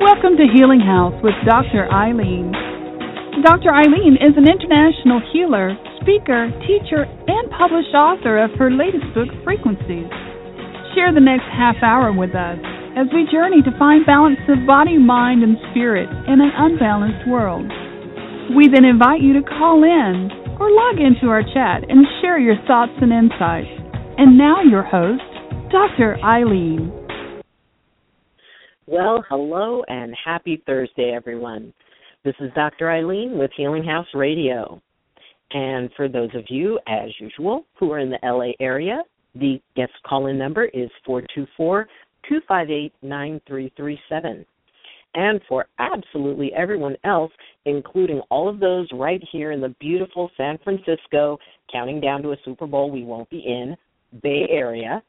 Welcome to Healing House with Dr. Ayleen. Dr. Ayleen is an international healer, speaker, teacher, and published author of her latest book, Frequencies. Share the next half hour with us as we journey to find balance of body, mind, and spirit in an unbalanced world. We then invite you to call in or log into our chat and share your thoughts and insights. And now, your host, Dr. Ayleen. Well, hello and happy Thursday, everyone. This is Dr. Ayleen with Healing House Radio. And for those of you, as usual, who are in the LA area, the guest call in number is 424 258 9337. And for absolutely everyone else, including all of those right here in the beautiful San Francisco, counting down to a Super Bowl we won't be in, Bay Area,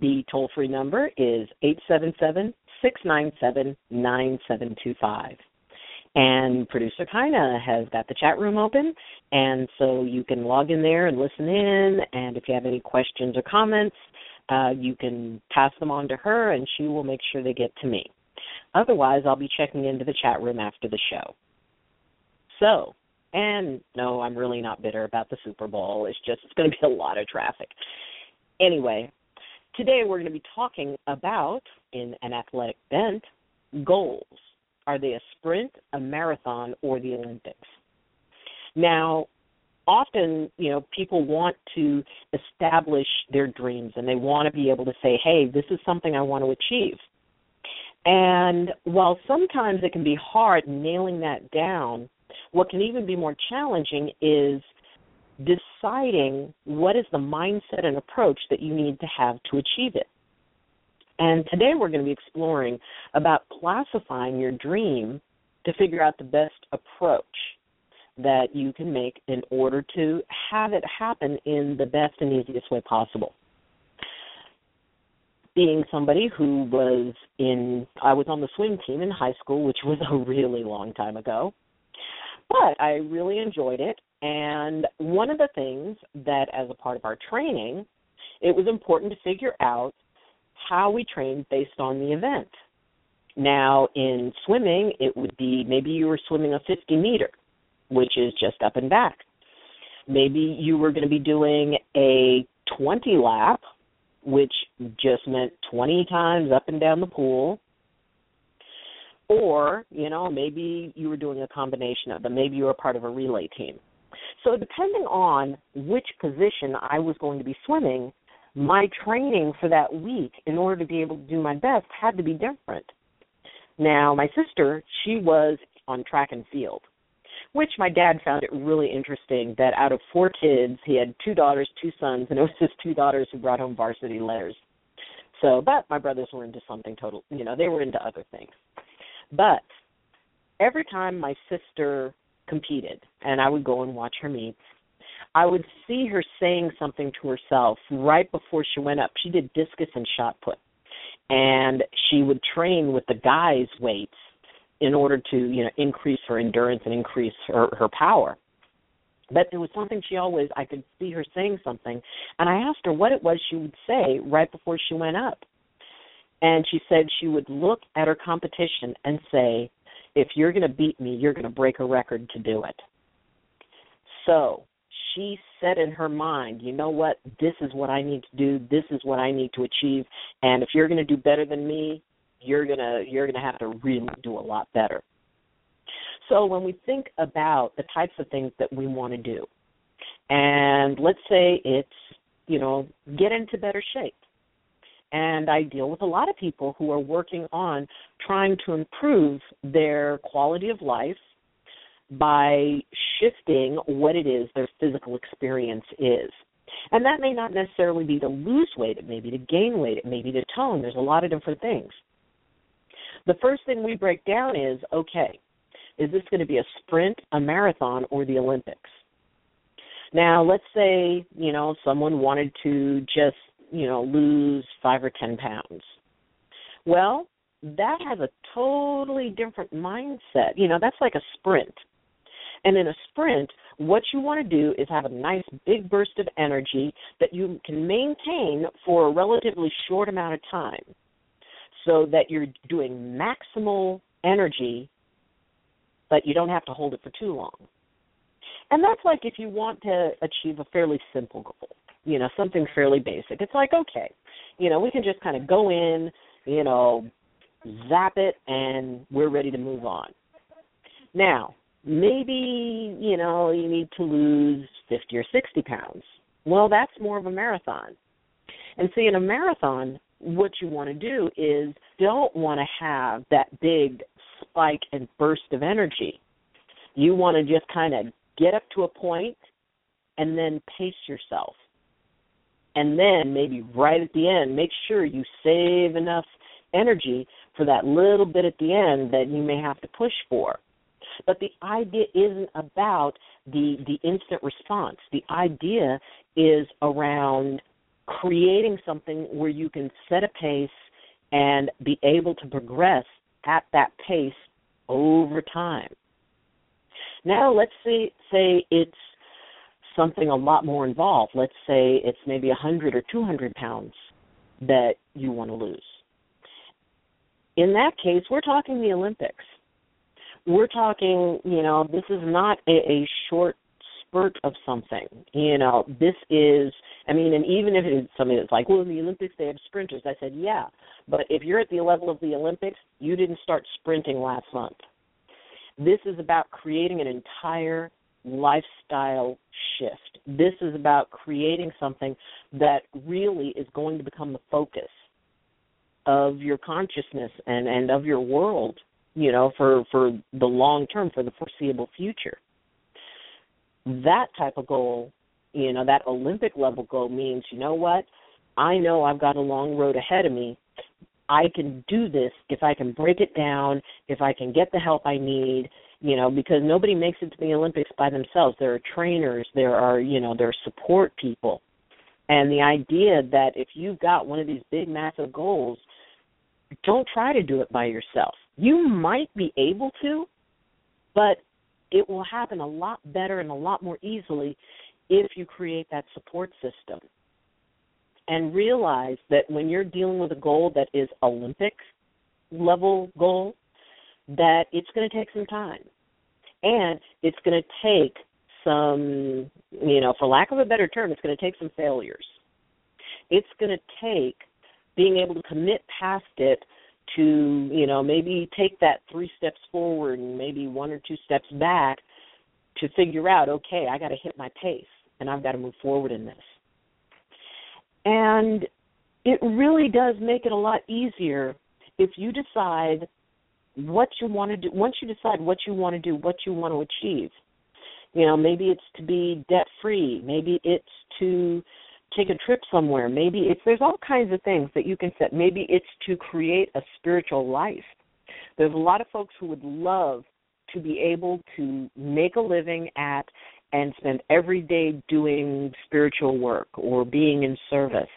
the toll free number is 877 697 9725. And producer Kaina has got the chat room open, and so you can log in there and listen in. And if you have any questions or comments, uh, you can pass them on to her, and she will make sure they get to me. Otherwise, I'll be checking into the chat room after the show. So, and no, I'm really not bitter about the Super Bowl. It's just it's going to be a lot of traffic. Anyway, today we're going to be talking about, in an athletic bent, goals. Are they a sprint, a marathon, or the Olympics? Now, often, you know, people want to establish their dreams and they want to be able to say, hey, this is something I want to achieve. And while sometimes it can be hard nailing that down, what can even be more challenging is deciding what is the mindset and approach that you need to have to achieve it. And today we're going to be exploring about classifying your dream to figure out the best approach that you can make in order to have it happen in the best and easiest way possible. Being somebody who was in, I was on the swim team in high school, which was a really long time ago, but I really enjoyed it. And one of the things that, as a part of our training, it was important to figure out how we trained based on the event. Now, in swimming, it would be maybe you were swimming a 50 meter, which is just up and back. Maybe you were going to be doing a 20 lap, which just meant 20 times up and down the pool. Or, you know, maybe you were doing a combination of them. Maybe you were part of a relay team. So, depending on which position I was going to be swimming, my training for that week in order to be able to do my best had to be different. Now, my sister, she was on track and field, which my dad found it really interesting that out of four kids, he had two daughters, two sons, and it was his two daughters who brought home varsity letters. So, but my brothers were into something total, you know, they were into other things. But every time my sister competed and I would go and watch her meets, I would see her saying something to herself right before she went up. She did discus and shot put. And she would train with the guys' weights in order to, you know, increase her endurance and increase her, her power. But there was something she always I could see her saying something and I asked her what it was she would say right before she went up. And she said she would look at her competition and say, If you're gonna beat me, you're gonna break a record to do it. So she said in her mind, you know what, this is what I need to do, this is what I need to achieve, and if you're going to do better than me, you're going to you're going to have to really do a lot better. So when we think about the types of things that we want to do, and let's say it's, you know, get into better shape. And I deal with a lot of people who are working on trying to improve their quality of life by shifting what it is their physical experience is. And that may not necessarily be to lose weight, it may be to gain weight, it may be to tone. There's a lot of different things. The first thing we break down is okay, is this going to be a sprint, a marathon, or the Olympics? Now, let's say, you know, someone wanted to just, you know, lose five or ten pounds. Well, that has a totally different mindset. You know, that's like a sprint. And in a sprint, what you want to do is have a nice big burst of energy that you can maintain for a relatively short amount of time so that you're doing maximal energy, but you don't have to hold it for too long. And that's like if you want to achieve a fairly simple goal, you know, something fairly basic. It's like, okay, you know, we can just kind of go in, you know, zap it, and we're ready to move on. Now, maybe, you know, you need to lose 50 or 60 pounds. Well, that's more of a marathon. And see, in a marathon, what you want to do is don't want to have that big spike and burst of energy. You want to just kind of get up to a point and then pace yourself. And then maybe right at the end, make sure you save enough energy for that little bit at the end that you may have to push for. But the idea isn't about the the instant response. The idea is around creating something where you can set a pace and be able to progress at that pace over time. Now let's say say it's something a lot more involved. Let's say it's maybe hundred or two hundred pounds that you want to lose. In that case, we're talking the Olympics. We're talking, you know, this is not a, a short spurt of something. You know, this is I mean, and even if it's something that's like, well, in the Olympics they have sprinters, I said, yeah, but if you're at the level of the Olympics, you didn't start sprinting last month. This is about creating an entire lifestyle shift. This is about creating something that really is going to become the focus of your consciousness and and of your world, you know, for for the long term, for the foreseeable future. That type of goal, you know, that Olympic level goal means, you know what? I know I've got a long road ahead of me, I can do this if I can break it down, if I can get the help I need, you know, because nobody makes it to the Olympics by themselves. There are trainers, there are, you know, there are support people. And the idea that if you've got one of these big massive goals, don't try to do it by yourself. You might be able to, but it will happen a lot better and a lot more easily if you create that support system and realize that when you're dealing with a goal that is Olympic level goal, that it's going to take some time. And it's going to take some, you know, for lack of a better term, it's going to take some failures. It's going to take being able to commit past it to, you know, maybe take that three steps forward and maybe one or two steps back to figure out, okay, I got to hit my pace and I've got to move forward in this. And it really does make it a lot easier if you decide what you want to do. Once you decide what you want to do, what you want to achieve, you know, maybe it's to be debt free, maybe it's to take a trip somewhere, maybe it's there's all kinds of things that you can set. Maybe it's to create a spiritual life. There's a lot of folks who would love to be able to make a living at and spend every day doing spiritual work or being in service.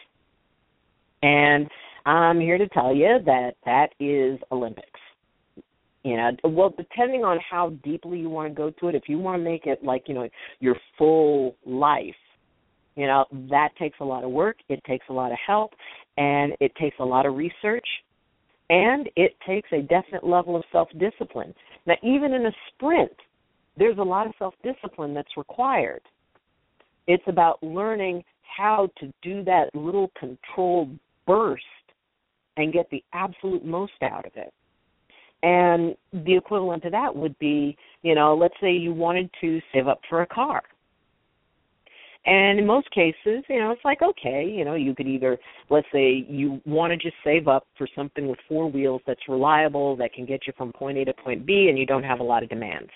And I'm here to tell you that that is Olympics. You know, well, depending on how deeply you want to go to it, if you want to make it like, you know, your full life, you know, that takes a lot of work, it takes a lot of help, and it takes a lot of research, and it takes a definite level of self discipline. Now, even in a sprint, there's a lot of self discipline that's required. It's about learning how to do that little controlled burst and get the absolute most out of it. And the equivalent to that would be, you know, let's say you wanted to save up for a car. And in most cases, you know, it's like, okay, you know, you could either, let's say you want to just save up for something with four wheels that's reliable, that can get you from point A to point B, and you don't have a lot of demands.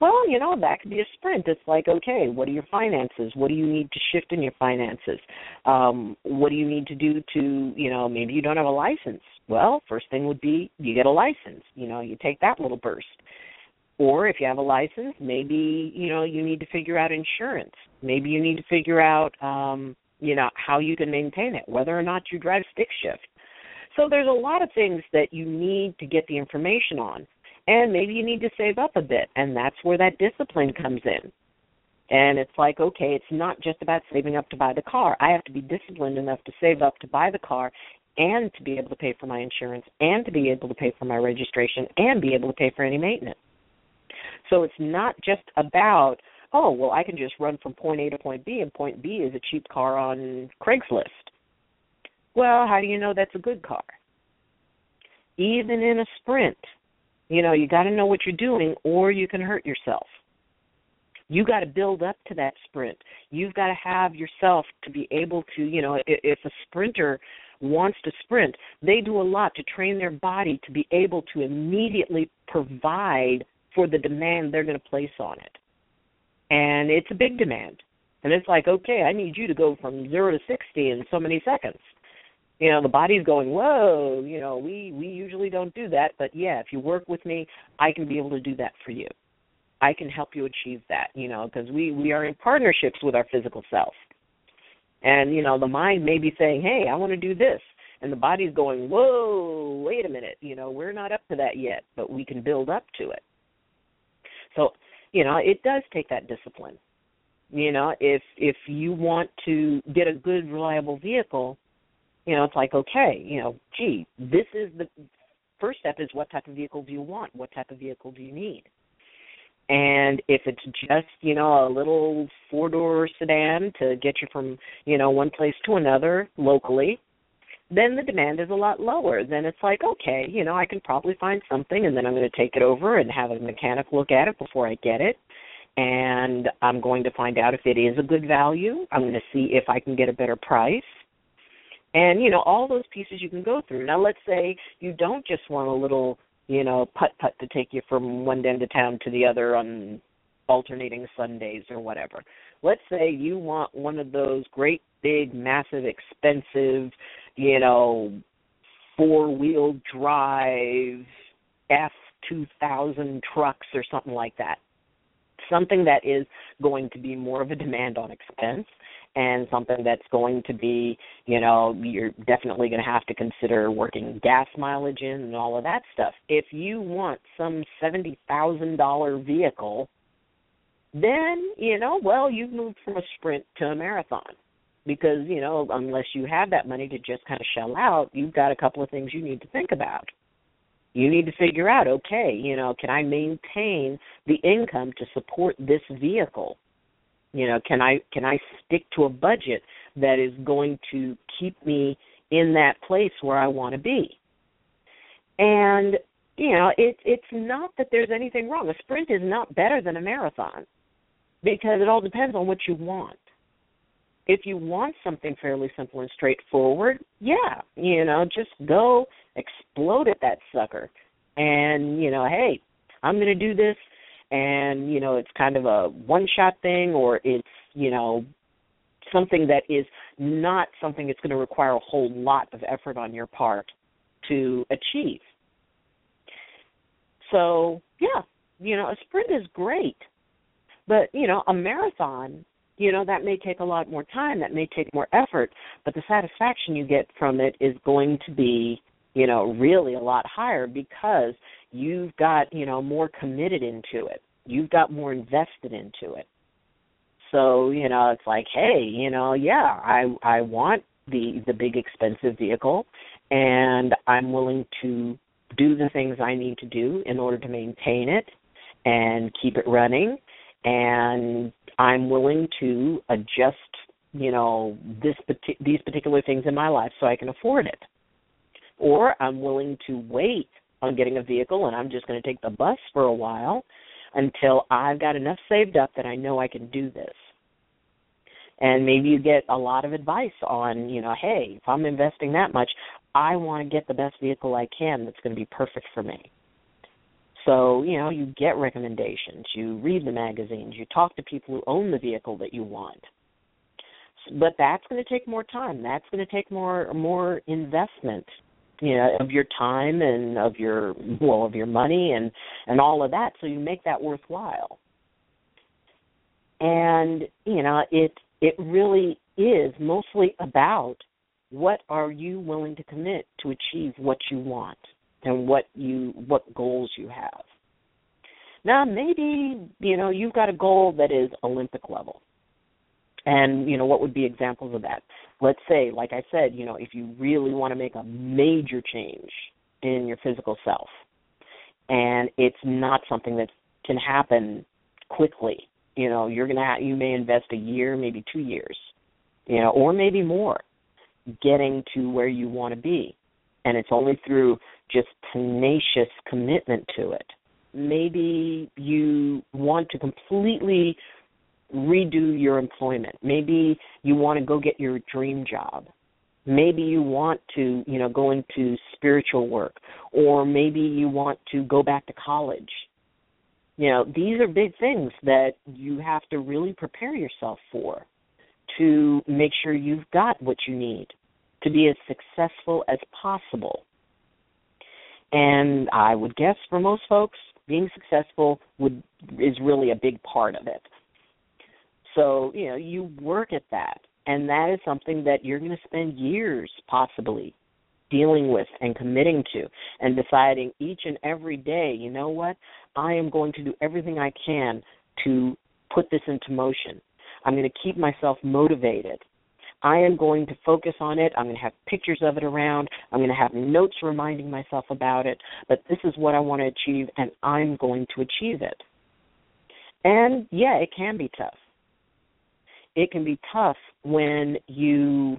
Well, you know, that could be a sprint. It's like, okay, what are your finances? What do you need to shift in your finances? Um, what do you need to do to, you know, maybe you don't have a license. Well, first thing would be you get a license. You know, you take that little burst. Or if you have a license, maybe, you know, you need to figure out insurance. Maybe you need to figure out um, you know, how you can maintain it, whether or not you drive stick shift. So there's a lot of things that you need to get the information on and maybe you need to save up a bit and that's where that discipline comes in and it's like okay it's not just about saving up to buy the car i have to be disciplined enough to save up to buy the car and to be able to pay for my insurance and to be able to pay for my registration and be able to pay for any maintenance. So it's not just about, oh, well, I can just run from point A to point B, and point B is a cheap car on Craigslist. Well, how do you know that's a good car? Even in a sprint, you know, you got to know what you're doing or you can hurt yourself. You got to build up to that sprint. You've got to have yourself to be able to, you know, if a sprinter wants to sprint, they do a lot to train their body to be able to immediately provide for the demand they're going to place on it. And it's a big demand. And it's like, okay, I need you to go from 0 to 60 in so many seconds. You know, the body's going, "Whoa, you know, we we usually don't do that, but yeah, if you work with me, I can be able to do that for you." I can help you achieve that, you know, because we we are in partnerships with our physical self. And you know, the mind may be saying, "Hey, I want to do this." And the body's going, "Whoa, wait a minute, you know, we're not up to that yet, but we can build up to it." So, you know, it does take that discipline. You know, if if you want to get a good reliable vehicle, you know, it's like, okay, you know, gee, this is the first step is what type of vehicle do you want? What type of vehicle do you need? And if it's just, you know, a little four door sedan to get you from, you know, one place to another locally, then the demand is a lot lower. Then it's like, okay, you know, I can probably find something and then I'm going to take it over and have a mechanic look at it before I get it. And I'm going to find out if it is a good value. I'm going to see if I can get a better price. And, you know, all those pieces you can go through. Now, let's say you don't just want a little you know, putt putt to take you from one end of town to the other on alternating Sundays or whatever. Let's say you want one of those great big massive expensive, you know, four-wheel drive F2000 trucks or something like that. Something that is going to be more of a demand on expense and something that's going to be, you know, you're definitely going to have to consider working gas mileage in and all of that stuff. If you want some $70,000 vehicle, then, you know, well, you've moved from a sprint to a marathon. Because, you know, unless you have that money to just kind of shell out, you've got a couple of things you need to think about you need to figure out okay you know can i maintain the income to support this vehicle you know, can I can I stick to a budget that is going to keep me in that place where I want to be? And you know, it it's not that there's anything wrong. A sprint is not better than a marathon because it all depends on what you want. If you want something fairly simple and straightforward, yeah, you know, just go explode at that sucker. And, you know, hey, I'm going to do this and you know it's kind of a one shot thing or it's you know something that is not something that's going to require a whole lot of effort on your part to achieve so yeah you know a sprint is great but you know a marathon you know that may take a lot more time that may take more effort but the satisfaction you get from it is going to be you know really a lot higher because you've got you know more committed into it. You've got more invested into it. So you know it's like hey you know yeah i i want the the big expensive vehicle and i'm willing to do the things i need to do in order to maintain it and keep it running and i'm willing to adjust you know this these particular things in my life so i can afford it or i'm willing to wait on getting a vehicle and I'm just going to take the bus for a while until I've got enough saved up that I know I can do this. And maybe you get a lot of advice on, you know, hey, if I'm investing that much, I want to get the best vehicle I can that's going to be perfect for me. So, you know, you get recommendations, you read the magazines, you talk to people who own the vehicle that you want. But that's going to take more time. That's going to take more more investment you know of your time and of your well of your money and and all of that. So you make that worthwhile. And you know it it really is mostly about what are you willing to commit to achieve what you want and what you what goals you have. Now maybe you know you've got a goal that is olympic level. And, you know, what would be examples of that? Let's say, like I said, you know, if you really want to make a major change in your physical self, and it's not something that can happen quickly, you know, you're gonna have, you may invest a year, maybe two years, you know, or maybe more, getting to where you want to be, and it's only through just tenacious commitment to it. Maybe you want to completely redo your employment. Maybe you want to go get your dream job. Maybe you want to, you know, go into spiritual work or maybe you want to go back to college. You know, these are big things that you have to really prepare yourself for to make sure you've got what you need to be as successful as possible. And I would guess for most folks, being successful would is really a big part of it. So, you know, you work at that. And that is something that you're going to spend years possibly dealing with and committing to and deciding each and every day, you know what? I am going to do everything I can to put this into motion. I'm going to keep myself motivated. I am going to focus on it. I'm going to have pictures of it around. I'm going to have notes reminding myself about it. But this is what I want to achieve, and I'm going to achieve it. And yeah, it can be tough it can be tough when you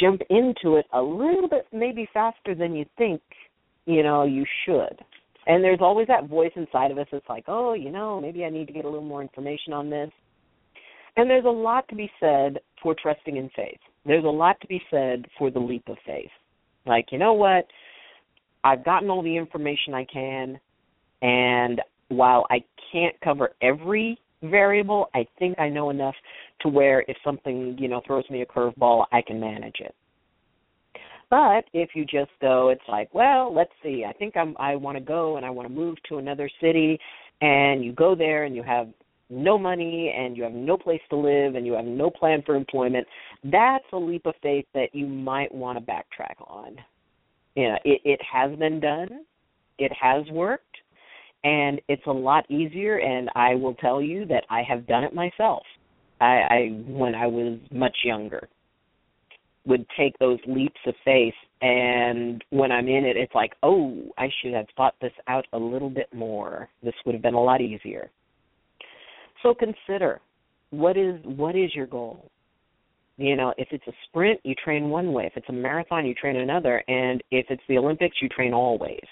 jump into it a little bit maybe faster than you think you know you should and there's always that voice inside of us that's like oh you know maybe i need to get a little more information on this and there's a lot to be said for trusting in faith there's a lot to be said for the leap of faith like you know what i've gotten all the information i can and while i can't cover every variable, I think I know enough to where if something, you know, throws me a curveball, I can manage it. But if you just go, it's like, well, let's see. I think I'm I want to go and I want to move to another city and you go there and you have no money and you have no place to live and you have no plan for employment, that's a leap of faith that you might want to backtrack on. You know, it, it has been done. It has worked and it's a lot easier and i will tell you that i have done it myself i i when i was much younger would take those leaps of faith and when i'm in it it's like oh i should have thought this out a little bit more this would have been a lot easier so consider what is what is your goal you know if it's a sprint you train one way if it's a marathon you train another and if it's the olympics you train always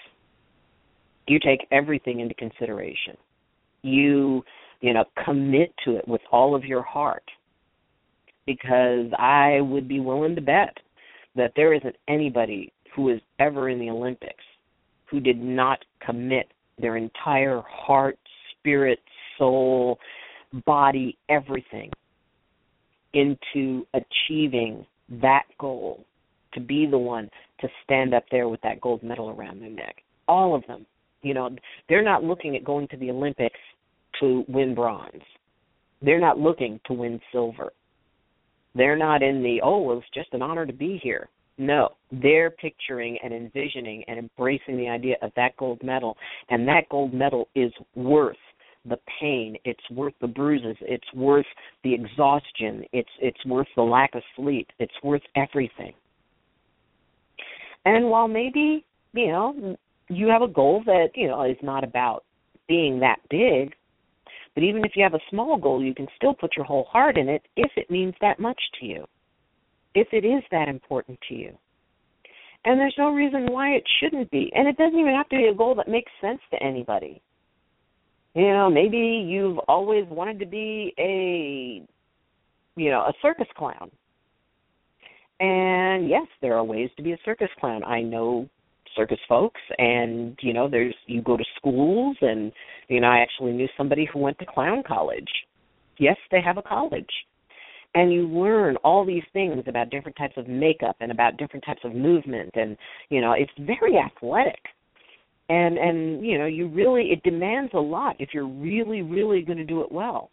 you take everything into consideration. You, you know, commit to it with all of your heart. Because I would be willing to bet that there isn't anybody who is ever in the Olympics who did not commit their entire heart, spirit, soul, body, everything into achieving that goal to be the one to stand up there with that gold medal around their neck. All of them. You know, they're not looking at going to the Olympics to win bronze. They're not looking to win silver. They're not in the, oh, well, it's just an honor to be here. No, they're picturing and envisioning and embracing the idea of that gold medal, and that gold medal is worth the pain, it's worth the bruises, it's worth the exhaustion, it's it's worth the lack of sleep, it's worth everything. And while maybe, you know, you have a goal that you know is not about being that big but even if you have a small goal you can still put your whole heart in it if it means that much to you if it is that important to you. And there's no reason why it shouldn't be. And it doesn't even have to be a goal that makes sense to anybody you know maybe you've always wanted to be a you know a circus clown and yes there are ways to be a circus clown i know circus folks and you know there's you go to schools and you know I actually knew somebody who went to clown college. Yes, they have a college. And you learn all these things about different types of makeup and about different types of movement and you know it's very athletic. And and you know you really it demands a lot if you're really really going to do it well.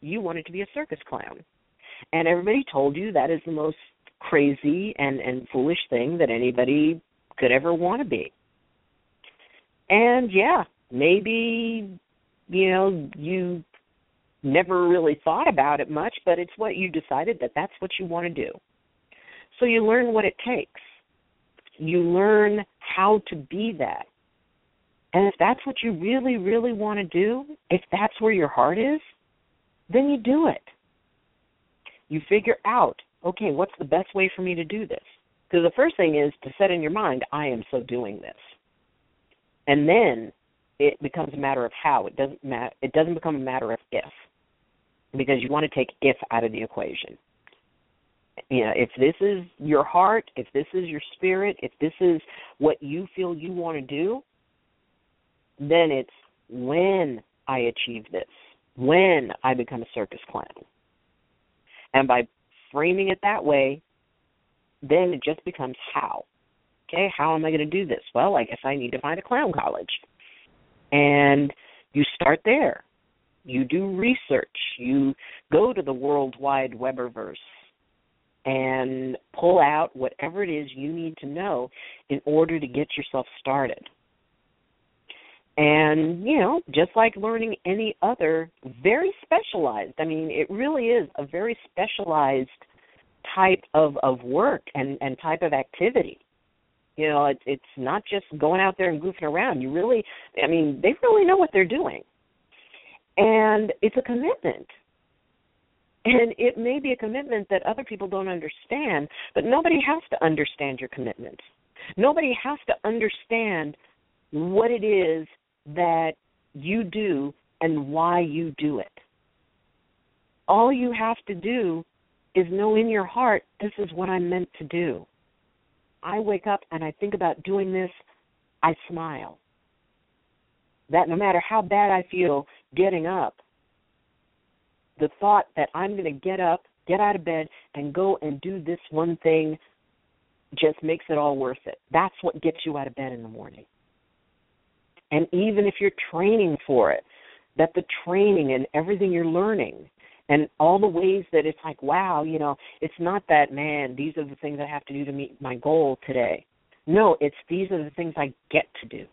You wanted to be a circus clown. And everybody told you that is the most crazy and and foolish thing that anybody could ever want to be. And yeah, maybe you know you never really thought about it much, but it's what you decided that that's what you want to do. So you learn what it takes. You learn how to be that. And if that's what you really, really want to do, if that's where your heart is, then you do it. You figure out, okay, what's the best way for me to do this? Because the first thing is to set in your mind, I am so doing this. And then it becomes a matter of how. It doesn't matter it doesn't become a matter of if. Because you want to take if out of the equation. You know, if this is your heart, if this is your spirit, if this is what you feel you want to do, then it's when I achieve this, when I become a circus clown. And by framing it that way, then it just becomes how. Okay, how am I going to do this? Well, I guess I need to find a clown college. And you start there. You do research. You go to the World Wide Webiverse and pull out whatever it is you need to know in order to get yourself started. And, you know, just like learning any other very specialized, I mean, it really is a very specialized type of, of work and, and type of activity. You know, it's it's not just going out there and goofing around. You really I mean, they really know what they're doing. And it's a commitment. And it may be a commitment that other people don't understand, but nobody has to understand your commitment. Nobody has to understand what it is that you do and why you do it. All you have to do is know in your heart, this is what I'm meant to do. I wake up and I think about doing this, I smile. That no matter how bad I feel getting up, the thought that I'm going to get up, get out of bed, and go and do this one thing just makes it all worth it. That's what gets you out of bed in the morning. And even if you're training for it, that the training and everything you're learning and all the ways that it's like, wow, you know, it's not that, man, these are the things I have to do to meet my goal today. No, it's these are the things I get to do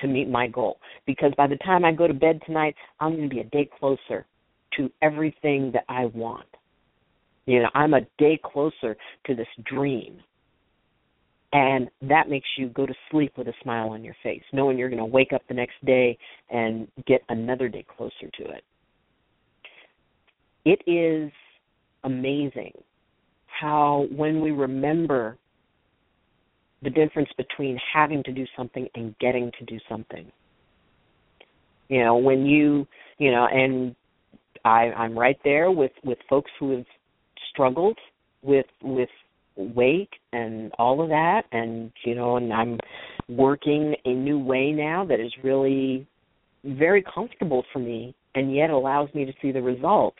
to meet my goal. Because by the time I go to bed tonight, I'm going to be a day closer to everything that I want. You know, I'm a day closer to this dream. And that makes you go to sleep with a smile on your face, knowing you're going to wake up the next day and get another day closer to it. It is amazing how, when we remember the difference between having to do something and getting to do something, you know, when you, you know, and I, I'm right there with with folks who have struggled with with weight and all of that. And you know and I'm working a new way now that is really very comfortable for me and yet allows me to see the results.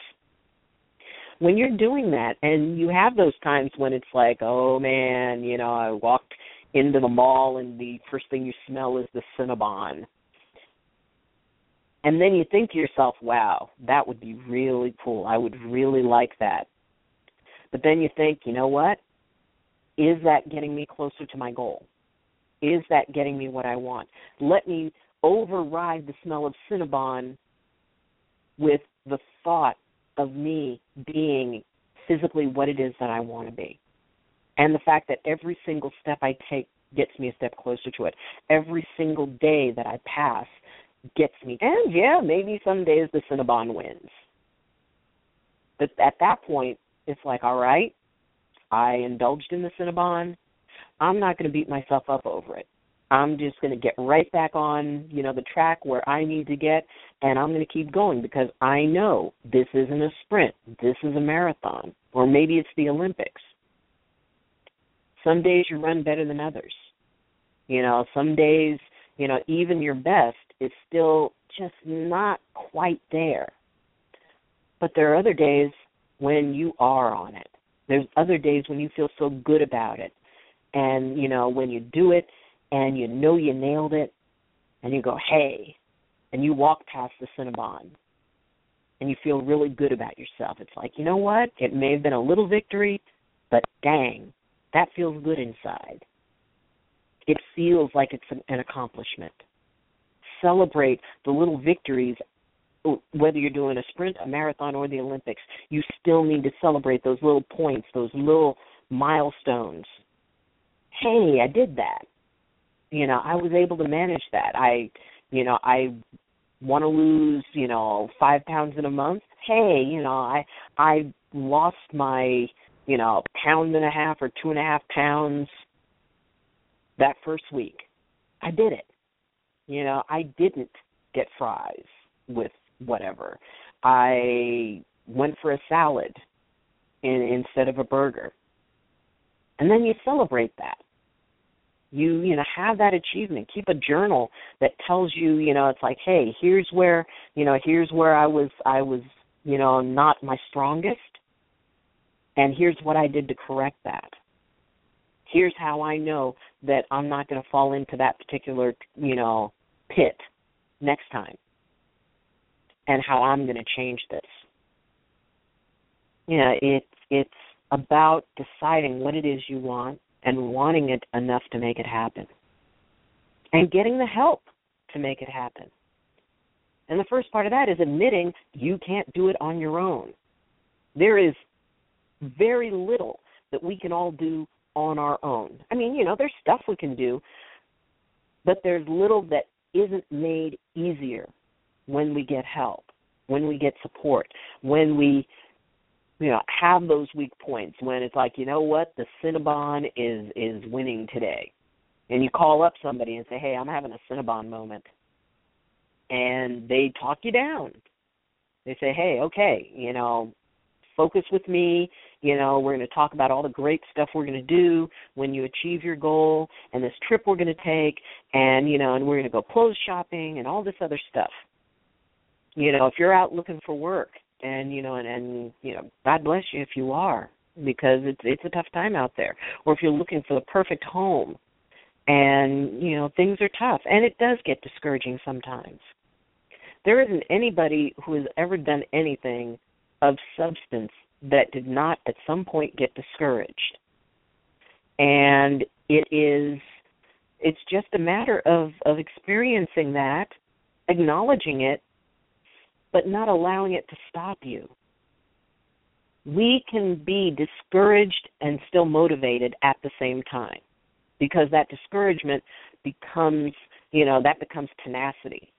When you're doing that and you have those times when it's like oh man you know I walked into the mall and the first thing you smell is the Cinnabon. And then you think to yourself wow that would be really cool. I would really like that. But then you think you know what is that getting me closer to my goal? Is that getting me what I want? Let me override the smell of Cinnabon with the thought of me being physically what it is that I want to be. And the fact that every single step I take gets me a step closer to it. Every single day that I pass gets me. And yeah, maybe some days the Cinnabon wins. But at that point, it's like, all right, I indulged in the Cinnabon. I'm not going to beat myself up over it. I'm just going to get right back on, you know, the track where I need to get, and I'm going to keep going because I know this isn't a sprint. This is a marathon, or maybe it's the Olympics. Some days you run better than others. You know, some days, you know, even your best is still just not quite there. But there are other days when you are on it. There's other days when you feel so good about it. And, you know, when you do it and you know you nailed it and you go, hey, and you walk past the Cinnabon and you feel really good about yourself. It's like, you know what? It may have been a little victory, but dang, that feels good inside. It feels like it's an, accomplishment. Celebrate the little victories whether you're doing a sprint, a marathon, or the Olympics, you still need to celebrate those little points, those little milestones. Hey, I did that. You know, I was able to manage that. I, you know, I want to lose, you know, five pounds in a month. Hey, you know, I I lost my, you know, pound and a half or two and a half pounds that first week. I did it. You know, I didn't get fries with whatever. I went for a salad in, instead of a burger. And then you celebrate that. You you know have that achievement. Keep a journal that tells you you know it's like hey here's where you know here's where I was I was you know not my strongest, and here's what I did to correct that. Here's how I know that I'm not going to fall into that particular you know pit next time and how I'm going to change this. You know, it's it's about deciding what it is you want and wanting it enough to make it happen. And getting the help to make it happen. And the first part of that is admitting you can't do it on your own. There is very little that we can all do on our own. I mean, you know, there's stuff we can do, but there's little that isn't made easier when we get help, when we get support, when we you know have those weak points when it's like you know what? The cinnabon is is winning today. And you call up somebody and say hey i'm having a cinnabon moment. And they talk you down. They say hey okay you know focus with me. You know we're going to talk about all the great stuff we're going to do when you achieve your goal and this trip we're going to take and you know and we're going to go clothes shopping and all this other stuff you know if you're out looking for work and you know and and you know god bless you if you are because it's it's a tough time out there. Or if you're looking for the perfect home and you know things are tough. And it does get discouraging sometimes. There isn't anybody who has ever done anything of substance that did not at some point get discouraged. And it is it's just a matter of of experiencing that acknowledging it but not allowing it to stop you. We can be discouraged and still motivated at the same time because that discouragement becomes, you know, that becomes tenacity.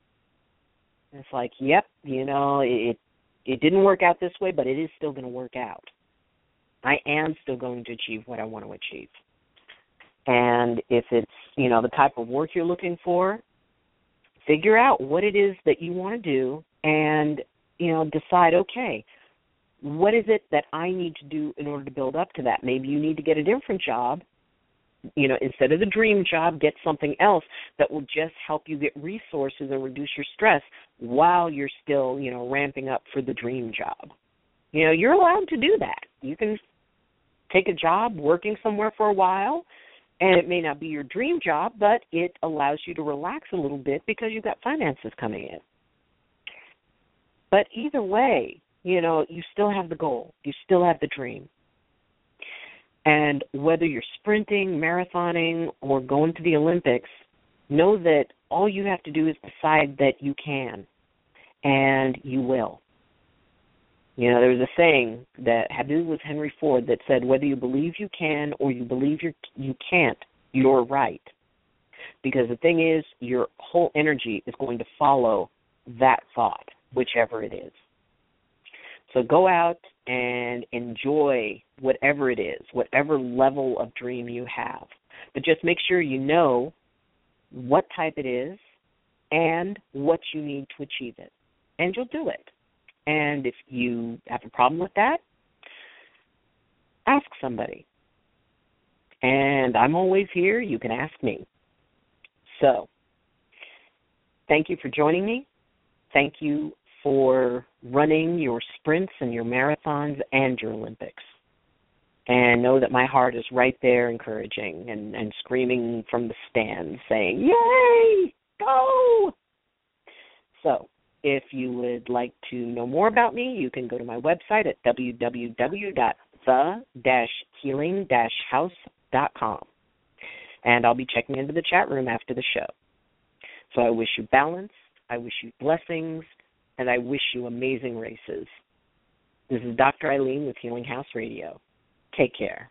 It's like, yep, you know, it it didn't work out this way, but it is still going to work out. I am still going to achieve what I want to achieve. And if it's, you know, the type of work you're looking for, figure out what it is that you want to do and you know decide okay what is it that i need to do in order to build up to that? Maybe you need to get a different job you know instead of the dream job get something else that will just help you get resources and reduce your stress while you're still you know ramping up for the dream job. You know you're allowed to do that. You can take a job working somewhere for a while and it may not be your dream job but it allows you to relax a little bit because you've got finances coming in but either way, you know, you still have the goal. You still have the dream. And whether you're sprinting, marathoning, or going to the Olympics, know that all you have to do is decide that you can, and you will. You know, there was a saying that had to do with Henry Ford that said, "Whether you believe you can or you believe you you can't, you're right." Because the thing is, your whole energy is going to follow that thought whichever it is. So go out and enjoy whatever it is, whatever level of dream you have. But just make sure you know what type it is and what you need to achieve it. And you'll do it. And if you have a problem with that, ask somebody. And I'm always here. You can ask me. So, thank you for joining me. Thank you for running your sprints and your marathons and your Olympics. And know that my heart is right there encouraging and, and screaming from the stands saying, Yay! Go! So, if you would like to know more about me, you can go to my website at www.the-healing-house.com. And I'll be checking into the chat room after the show. So I wish you balance. I wish you blessings and I wish you amazing races. This is Dr. Ayleen with Healing House Radio. Take care.